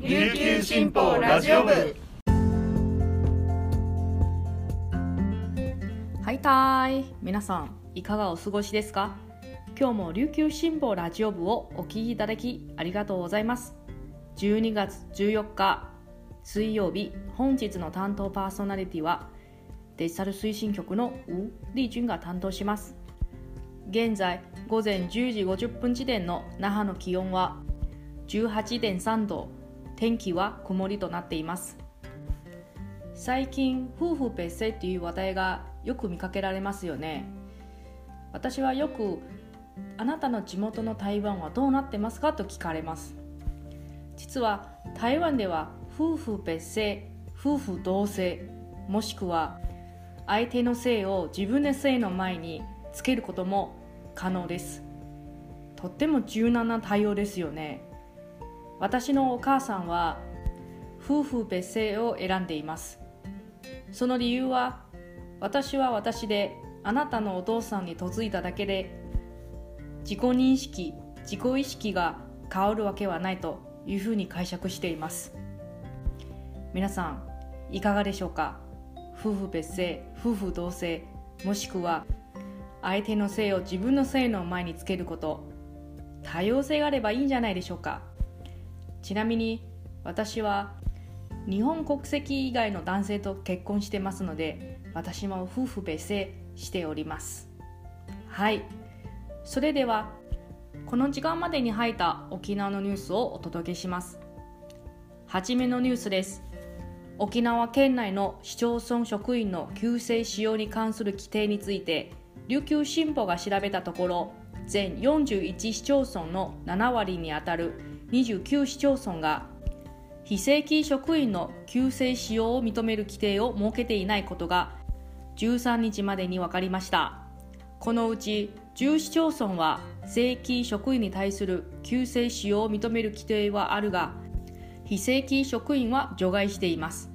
琉球新報ラジオ部。はいたい。皆さんいかがお過ごしですか？今日も琉球新報ラジオ部をお聞きいただきありがとうございます。12月14日水曜日本日の担当パーソナリティはデジタル推進局のウ・リージュンが担当します。現在午前10時50分時点の那覇の気温は18.3度。天気は曇りとなっています。最近夫婦別姓っていう話題がよく見かけられますよね。私はよくあなたの地元の台湾はどうなってますかと聞かれます。実は台湾では夫婦別姓夫婦同姓もしくは相手の姓を自分の姓の前につけることも可能です。とっても柔軟な対応ですよね。私のお母さんは夫婦別姓を選んでいます。その理由は私は私であなたのお父さんに嫁いだだけで自己認識自己意識が変わるわけはないというふうに解釈しています。皆さんいかがでしょうか？夫婦別姓夫婦同姓もしくは相手の姓を自分の姓の前につけること。多様性があればいいんじゃないでしょうか？ちなみに私は日本国籍以外の男性と結婚してますので私も夫婦別姓しております。はい。それではこの時間までに入った沖縄のニュースをお届けします。はじめのニュースです。沖縄県内の市町村職員の旧姓使用に関する規定について琉球新報が調べたところ全41市町村の7割にあたる29市町村が非正規職員の旧姓使用を認める規定を設けていないことが13日までに分かりました。このうち10市町村は正規職員に対する旧姓使用を認める規定はあるが非正規職員は除外しています。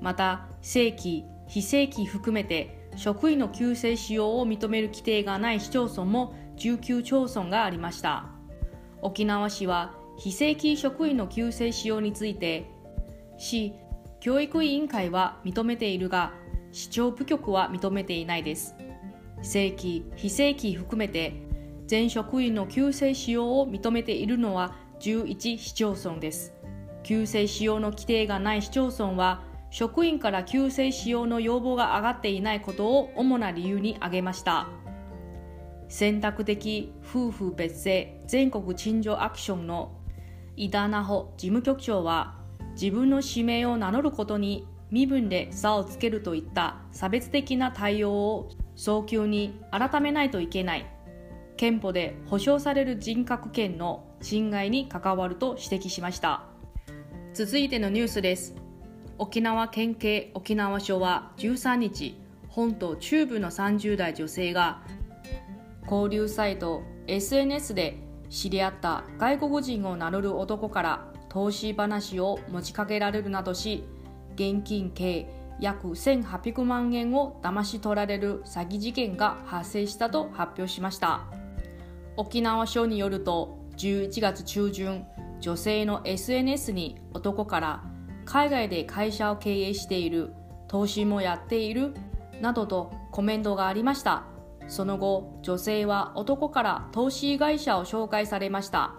また正規非正規含めて職員の旧姓使用を認める規定がない市町村も19町村がありました。沖縄市は非正規職員の旧姓使用について市教育委員会は認めているが市長部局は認めていないです。正規非正規含めて全職員の旧姓使用を認めているのは11市町村です。旧姓使用の規定がない市町村は職員から旧姓使用の要望が上がっていないことを主な理由に挙げました。選択的夫婦別姓全国陳情アクションの井田奈穂事務局長は自分の指名を名乗ることに身分で差をつけるといった差別的な対応を早急に改めないといけない憲法で保障される人格権の侵害に関わると指摘しました。続いてのニュースです。沖縄県警沖縄署は13日本島中部の30代女性が交流サイト SNS で知り合った外国人を名乗る男から投資話を持ちかけられるなどし現金計約1800万円を騙し取られる詐欺事件が発生したと発表しました。沖縄署によると11月中旬女性の SNS に男から海外で会社を経営している投資もやっているなどとコメントがありました。その後女性は男から投資会社を紹介されました。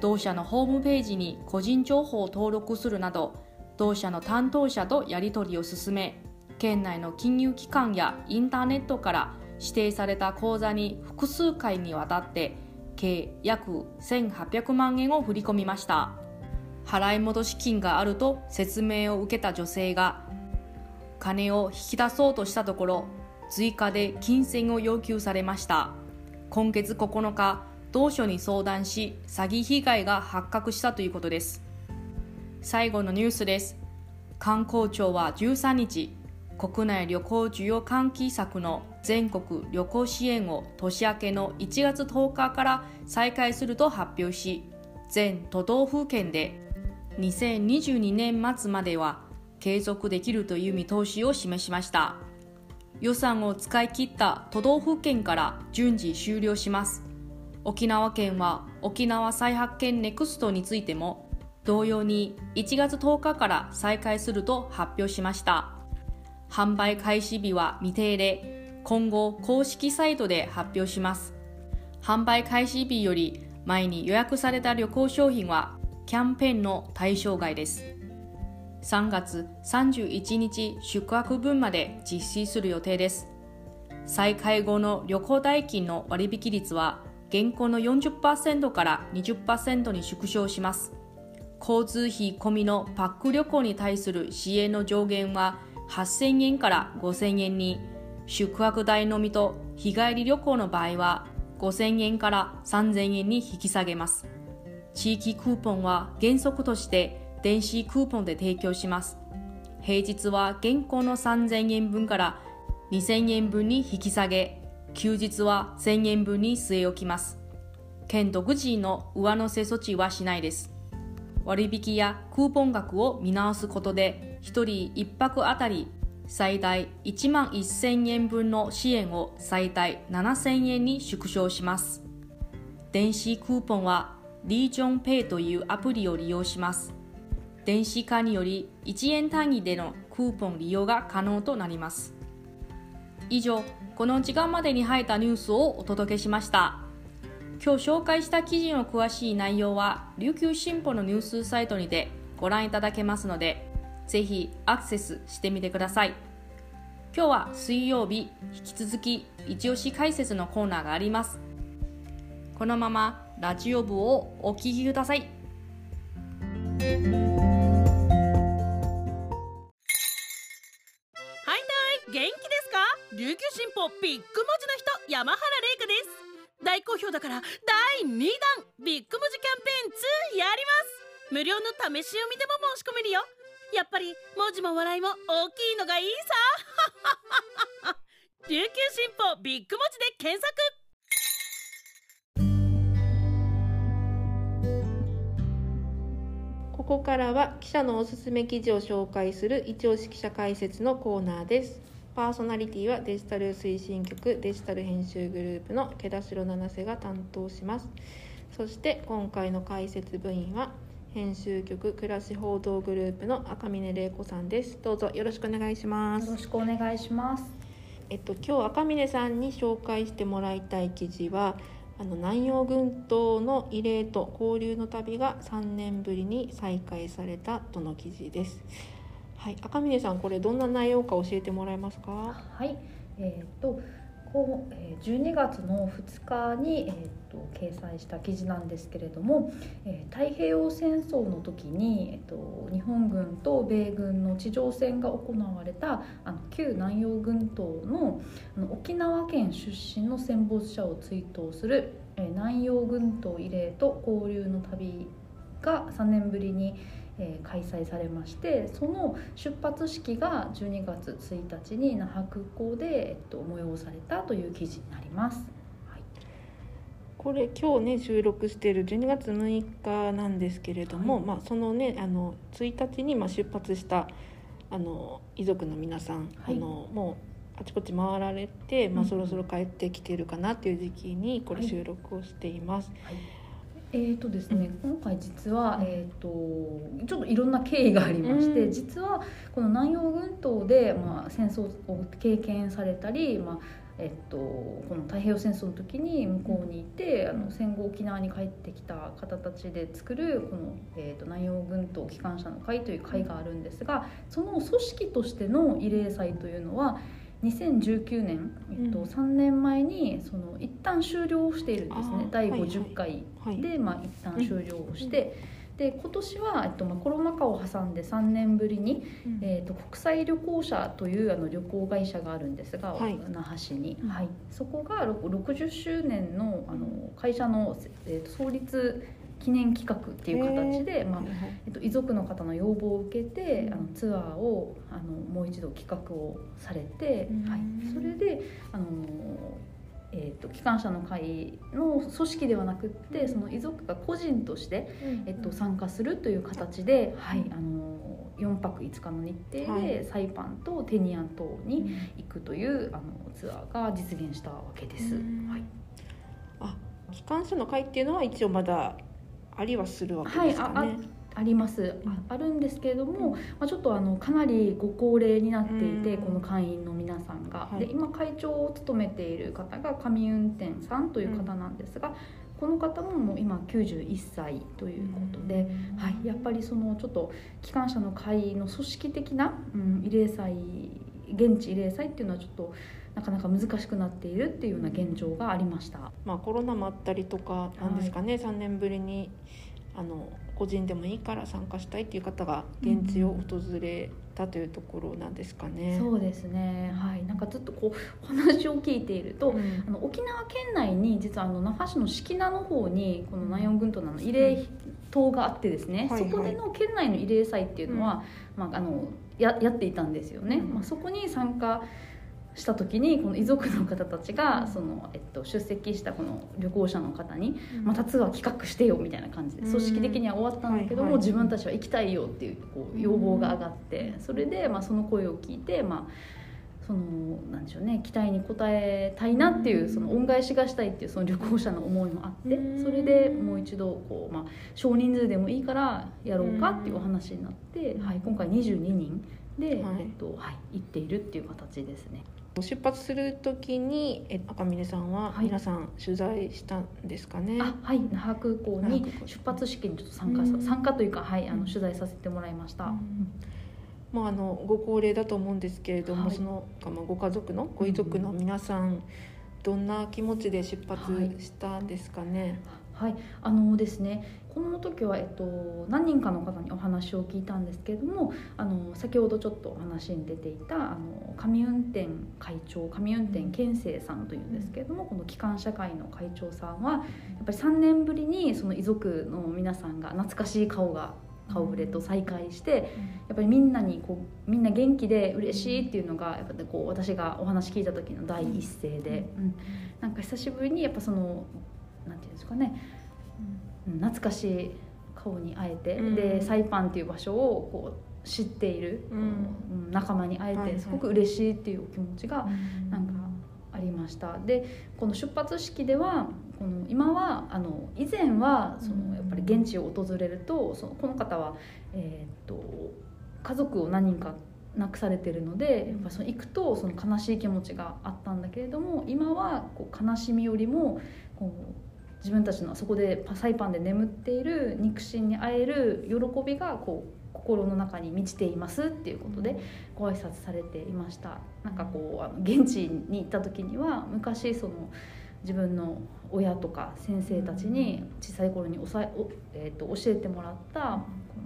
同社のホームページに個人情報を登録するなど同社の担当者とやり取りを進め県内の金融機関やインターネットから指定された口座に複数回にわたって計約1800万円を振り込みました。払い戻し金があると説明を受けた女性が金を引き出そうとしたところ追加で金銭を要求されました。今月9日同署に相談し詐欺被害が発覚したということです。最後のニュースです。観光庁は13日国内旅行需要喚起策の全国旅行支援を年明けの1月10日から再開すると発表し全都道府県で2022年末までは継続できるという見通しを示しました。予算を使い切った都道府県から順次終了します。沖縄県は沖縄再発見ネクストについても同様に1月10日から再開すると発表しました。販売開始日は未定で今後公式サイトで発表します。販売開始日より前に予約された旅行商品はキャンペーンの対象外です。3月31日宿泊分まで実施する予定です。再開後の旅行代金の割引率は現行の40%から20%に縮小します。交通費込みのパック旅行に対する支援の上限は8000円から5000円に。宿泊代のみと日帰り旅行の場合は5000円から3000円に引き下げます。地域クーポンは原則として電子クーポンで提供します。平日は現行の3000円分から2000円分に引き下げ休日は1000円分に据え置きます。県独自の上乗せ措置はしないです。割引やクーポン額を見直すことで1人1泊あたり最大1万1000円分の支援を最大7000円に縮小します。電子クーポンはリージョンペイというアプリを利用します。電子化により1円単位でのクーポン利用が可能となります。以上この時間までに入ったニュースをお届けしました。今日紹介した記事の詳しい内容は琉球新報のニュースサイトにてご覧いただけますのでぜひアクセスしてみてください。今日は水曜日引き続き一押し解説のコーナーがあります。このままラジオ部をお聞きくださいはいたい。元気ですか？琉球新報ビッグ文字の人山原玲香です。大好評だから第2弾ビッグ文字キャンペーン2やります。無料の試し読みでも申し込めるよ。やっぱり文字も笑いも大きいのがいいさ。琉球新報ビッグ文字で検索。ここからは記者のおすすめ記事を紹介する一押し記者解説のコーナーです。パーソナリティはデジタル推進局デジタル編集グループの毛田代七瀬が担当します。そして今回の解説部員は編集局暮らし報道グループの赤嶺玲子さんです。どうぞよろしくお願いします。よろしくお願いします。えっと、今日赤嶺さんに紹介してもらいたい記事はあの南洋群島の慰霊と交流の旅が3年ぶりに再開されたとの記事です。はい、赤嶺さんこれどんな内容か教えてもらえますか？はい、えっ、と12月の2日に、えー、と掲載した記事なんですけれども、えー太平洋戦争の時に、えー、と日本軍と米軍の地上戦が行われたあの旧南洋群島のあの沖縄県出身の戦没者を追悼する、えー南洋群島慰霊と交流の旅が3年ぶりに、えー開催されましてその出発式が12月1日に那覇空港で、えっと、催されたという記事になります。はい。これ今日ね収録している12月6日なんですけれども、はい。まあそのねあの1日にまあ出発したあの遺族の皆さん、はい。あのもうあちこち回られて、まあ、うん。そろそろ帰ってきてるかなっていう時期にこれはい。収録をしています。えーとですね、今回実は、えー、とちょっといろんな経緯がありまして、うん。実はこの南洋群島で、まあ、戦争を経験されたり、まあえっと、この太平洋戦争の時に向こうにいて、あの戦後沖縄に帰ってきた方たちで作るこの、えー、と南洋群島機関車の会という会があるんですがその組織としての慰霊祭というのは2019年、えっと、うん。3年前にその一旦終了をしているんですね。第はいはい。50回。はい、で、まあ、一旦終了をして、で今年は、えっとまあ、コロナ禍を挟んで3年ぶりに、うん。えー、と国際旅行者というあの旅行会社があるんですが、はい。那覇市に、うん。はい、そこがろ60周年のあの会社の、えー、と創立記念企画っていう形で、まあえっと、遺族の方の要望を受けてあのツアーをあのもう一度企画をされて、うん。はい、それであの、えー、と機関車の会の組織ではなくってその遺族が個人として、えっと、参加するという形で、はい、あの4泊5日の日程はでサイパンとテニアン島に行くというあのツアーが実現したわけです。うん。はい。あ機関車の会っていうのは一応まだありはするわけですかね。あります。ああるんですけれども、まあ、ちょっとあのかなりご高齢になっていて、うん。この会員の皆さんが、はい。で今会長を務めている方が上運転さんという方なんですが、この方ももう今91歳ということで、はい、やっぱりそのちょっと機関車の会の組織的な、うん、慰霊祭現地慰霊祭っていうのはちょっとなかなか難しくなっているっていうような現状がありました。まあ、コロナもあったりとかなんですかね、3年ぶりにあの個人でもいいから参加したいっていう方が現地を訪れたというところなんですかね。そうですね、はい、なんかずっとこうお話を聞いていると、うん。あの沖縄県内に実はあの那覇市の敷名の方にこの南四群島の慰霊塔があってですね、はいはい。そこでの県内の慰霊祭っていうのは、まあ、あのややっていたんですよね、うん。まあ、そこに参加した時にこの遺族の方たちがその、えっと、出席したこの旅行者の方に「またツアー企画してよ」みたいな感じでうん。組織的には終わったんだけども、自分たちは行きたいよっていうこう要望が上がってそれで、まあ、その声を聞いて、まあ、そのなんでしょうね期待に応えたいなっていうその恩返しがしたいっていうその旅行者の思いもあってうん。それでもう一度こう、まあ、少人数でもいいからやろうかっていうお話になって、はい、今回22人で、はい。えっとはい、行っているっていう形ですね。出発する時にえ赤嶺さんははい。皆さん取材したんですかね？あはい。那覇空港に出発式にちょっと参加さうん。参加というか、はい、あの取材させてもらいました。うん。まあ、あのご高齢だと思うんですけれども、はい。そのまあご家族のご遺族の皆さん、どんな気持ちで出発はい。したんですかね？はい、あのですねこの時は、えっと、何人かの方にお話を聞いたんですけれどもあの先ほどちょっとお話に出ていたあの上運転会長上運転健生さんというんですけれども、この機関社会の会長さんはやっぱり3年ぶりにその遺族の皆さんが懐かしい顔が顔ぶれと再会してやっぱりみんなにこうみんな元気で嬉しいっていうのがやっぱりこう私がお話聞いた時の第一声で、うん。なんか久しぶりにやっぱそのなんていうんですかね、うん懐かしい顔に会えて、うん。でサイパンっていう場所をこう知っている、うん。うん仲間に会えてすごく嬉しいっていうお気持ちがなんかありました。でこの出発式ではこの今はあの以前はそのやっぱり現地を訪れるとそのこの方は、えーっと家族を何人か亡くされてるのでやっぱその行くとその悲しい気持ちがあったんだけれども今はこう悲しみよりもこう自分たちのそこでサイパンで眠っている肉親に会える喜びがこう心の中に満ちていますっていうことでご挨拶されていました。なんかこうあの現地に行った時には昔その自分の親とか先生たちに小さい頃におさえお、えー、と教えてもらったこ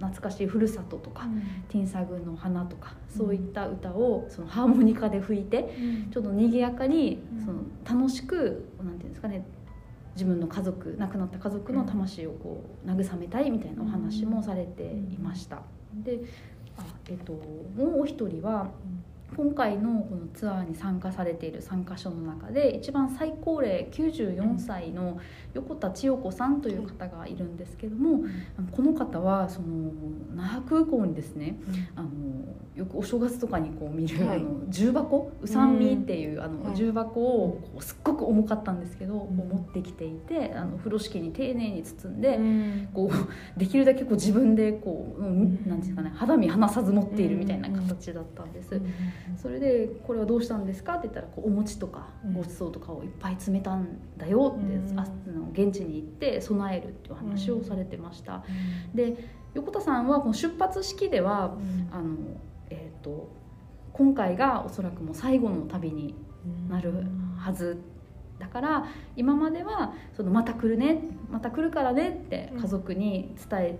の懐かしいふるさととか、ティンサグの花とかそういった歌をそのハーモニカで吹いてちょっと賑やかにその楽しくなんていうんですかね自分の家族亡くなった家族の魂をこう慰めたいみたいなお話もされていました。であ、えっと、もうお一人は今回のこのツアーに参加されている参加者の中で一番最高齢94歳の横田千代子さんという方がいるんですけども、この方はその那覇空港にですねあのよくお正月とかにこう見る、はい。あの重箱うさんみっていうあのはい。重箱をこうすっごく重かったんですけど、持ってきていてあの風呂敷に丁寧に包んで、うん。こうできるだけこう自分でこう、うんなんていうかね肌身離さず持っているみたいな形だったんです。それで「これはどうしたんですか?」って言ったらこうお餅とかうん。ごちそうとかをいっぱい詰めたんだよって、うん。ああの現地に行って備えるっていう話をされてました。で横田さんはこの出発式ではあの、えー、と今回がおそらくもう最後の旅になるはずだから今まではそのまた来るねまた来るからねって家族に伝え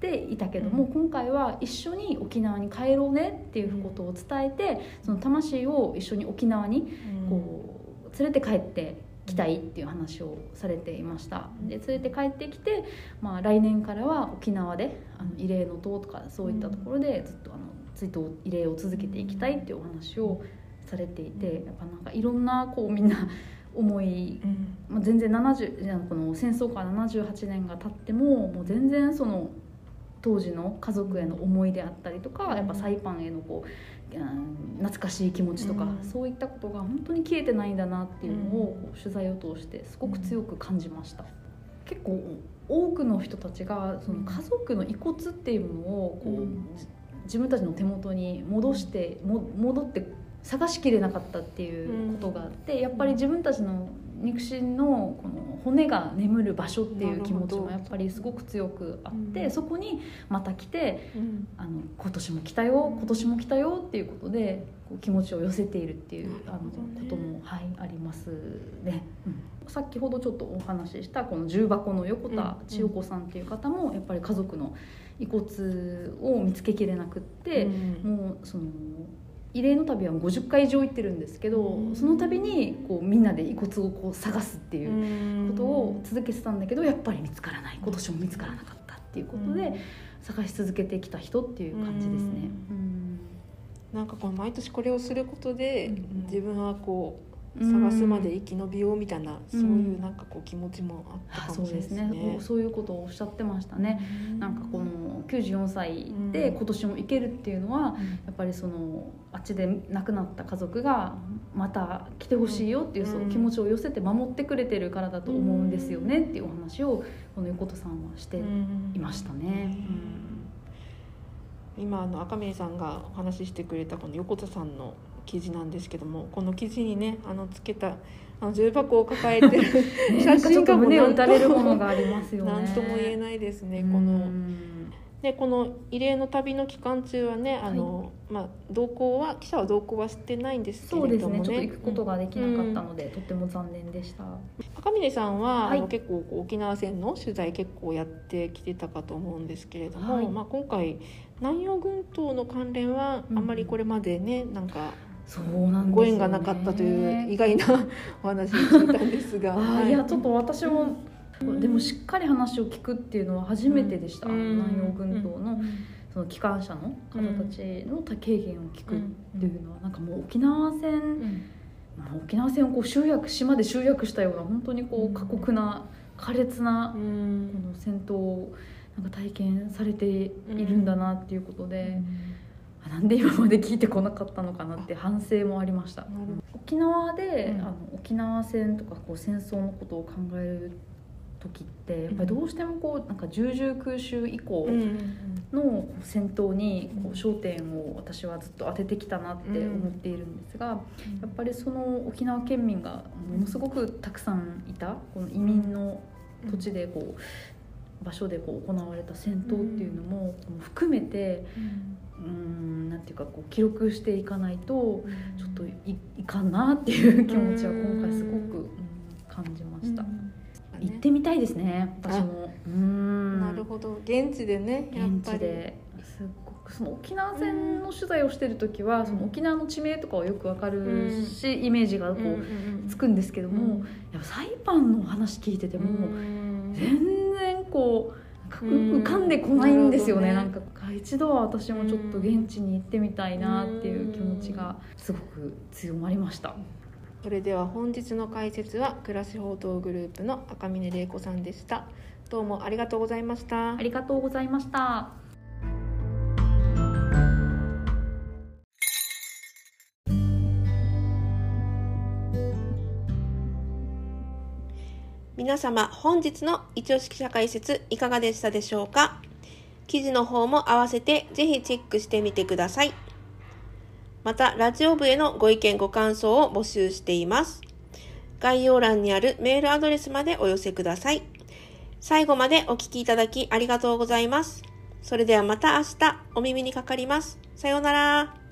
ていたけども、うん。今回は一緒に沖縄に帰ろうねっていうことを伝えてその魂を一緒に沖縄にこう連れて帰ってきたいっていう話をされていました。で連れて帰ってきて、まあ、来年からは沖縄であの慰霊の塔とかそういったところでずっとあの追悼慰霊を続けていきたいっていうお話をされていてやっぱなんかいろんなこうみんな 思いうん。まあ、全然70いやこの戦争から78年が経ってももう全然その当時の家族への思いであったりとかやっぱサイパンへのこううん懐かしい気持ちとか、うん。そういったことが本当に消えてないんだなっていうのを取材を通してすごく強く感じました。結構多くの人たちがその家族の遺骨っていうものをこう、うん。自分たちの手元に戻しても戻って探しきれなかったっていうことがあって、やっぱり自分たちの肉親のこの骨が眠る場所っていう気持ちもやっぱりすごく強くあって、うん。そこにまた来てうん。あの今年も来たよ今年も来たよっていうことでこう気持ちを寄せているっていうあのことも、はい、ありますね、うん。先ほどちょっとお話ししたこの重箱の横田千代子さんっていう方もやっぱり家族の遺骨を見つけきれなくって、うん。もうその慰霊の旅は50回以上行ってるんですけど、うん。その度にこうみんなで遺骨をこう探すっていうことを続けてたんだけどやっぱり見つからない今年も見つからなかったっていうことで、探し続けてきた人っていう感じですね。うん。なんかこの毎年これをすることで、うん自分はこ探すまで生き延びようみたいな、そういうなんかこう気持ちもあったあかもしれそうですないですね。ねそういうことをおっしゃってましたね。なんかこの94歳で今年も行けるっていうのは、やっぱりそのあっちで亡くなった家族がまた来てほしいよっていう、そううん。気持ちを寄せて守ってくれてるからだと思うんですよねっていうお話をこの横田さんはしていましたね。今あの赤嶺さんがお話ししてくれたこの横田さんの記事なんですけどもこの記事にねあのつけたあの重箱を抱えて るうん、写真がもう何がありますよね。とも何とも言えないですねうんこのでこの異例の旅の期間中はねあの、まあ、同行は記者は同行はしてないんですけ。れどもねちょっと行くことができなかったので、とっても残念でした。赤嶺さんは、はいあの結構沖縄戦の取材結構やってきてたかと思うんですけれども、はいまあ、今回南洋群島の関連はあんまりこれまでね、なんかそうなんですよね。ご縁がなかったという意外なお話を聞いたんですが、はい。やちょっと私もでもしっかり話を聞くっていうのは初めてでした、うん。南洋群島のその機関車の方たちの経験を聞くっていうのはなんかもう沖縄戦、まあ沖縄戦をこう集約島で集約したような本当にこう過酷な苛烈なこの戦闘をなんか体験されているんだなっていうことで、あなんで今まで聞いてこなかったのかなって反省もありました。沖縄で、うん。あの沖縄戦とかこう戦争のことを考える時ってやっぱりどうしてもこうなんか重々空襲以降の戦闘にこう焦点を私はずっと当ててきたなって思っているんですが、やっぱりその沖縄県民がものすごくたくさんいたこの移民の土地でこう場所でこう行われた戦闘っていうのも含めてうんなんていうかこう記録していかないとちょっといいかんなっていう気持ちは今回すごく、うん感じました、行ってみたいですね私も。うん。なるほど。現地でね現地で。すっごくその沖縄戦の取材をしてる時は、その沖縄の地名とかはよくわかるし、イメージがこうつくんですけども、やっぱサイパンのお話聞いてても、全然こう浮かんでこないんですよね,、ななんか一度は私もちょっと現地に行ってみたいなっていう気持ちがすごく強まりました。それでは本日の解説は暮らし報道グループの赤嶺玲子さんでしたどうもありがとうございましたありがとうございました。皆様本日の一押し記者解説いかがでしたでしょうか？記事の方も合わせてぜひチェックしてみてください。またラジオ部へのご意見ご感想を募集しています。概要欄にあるメールアドレスまでお寄せください。最後までお聴きいただきありがとうございます。それではまた明日お耳にかかります。さようなら。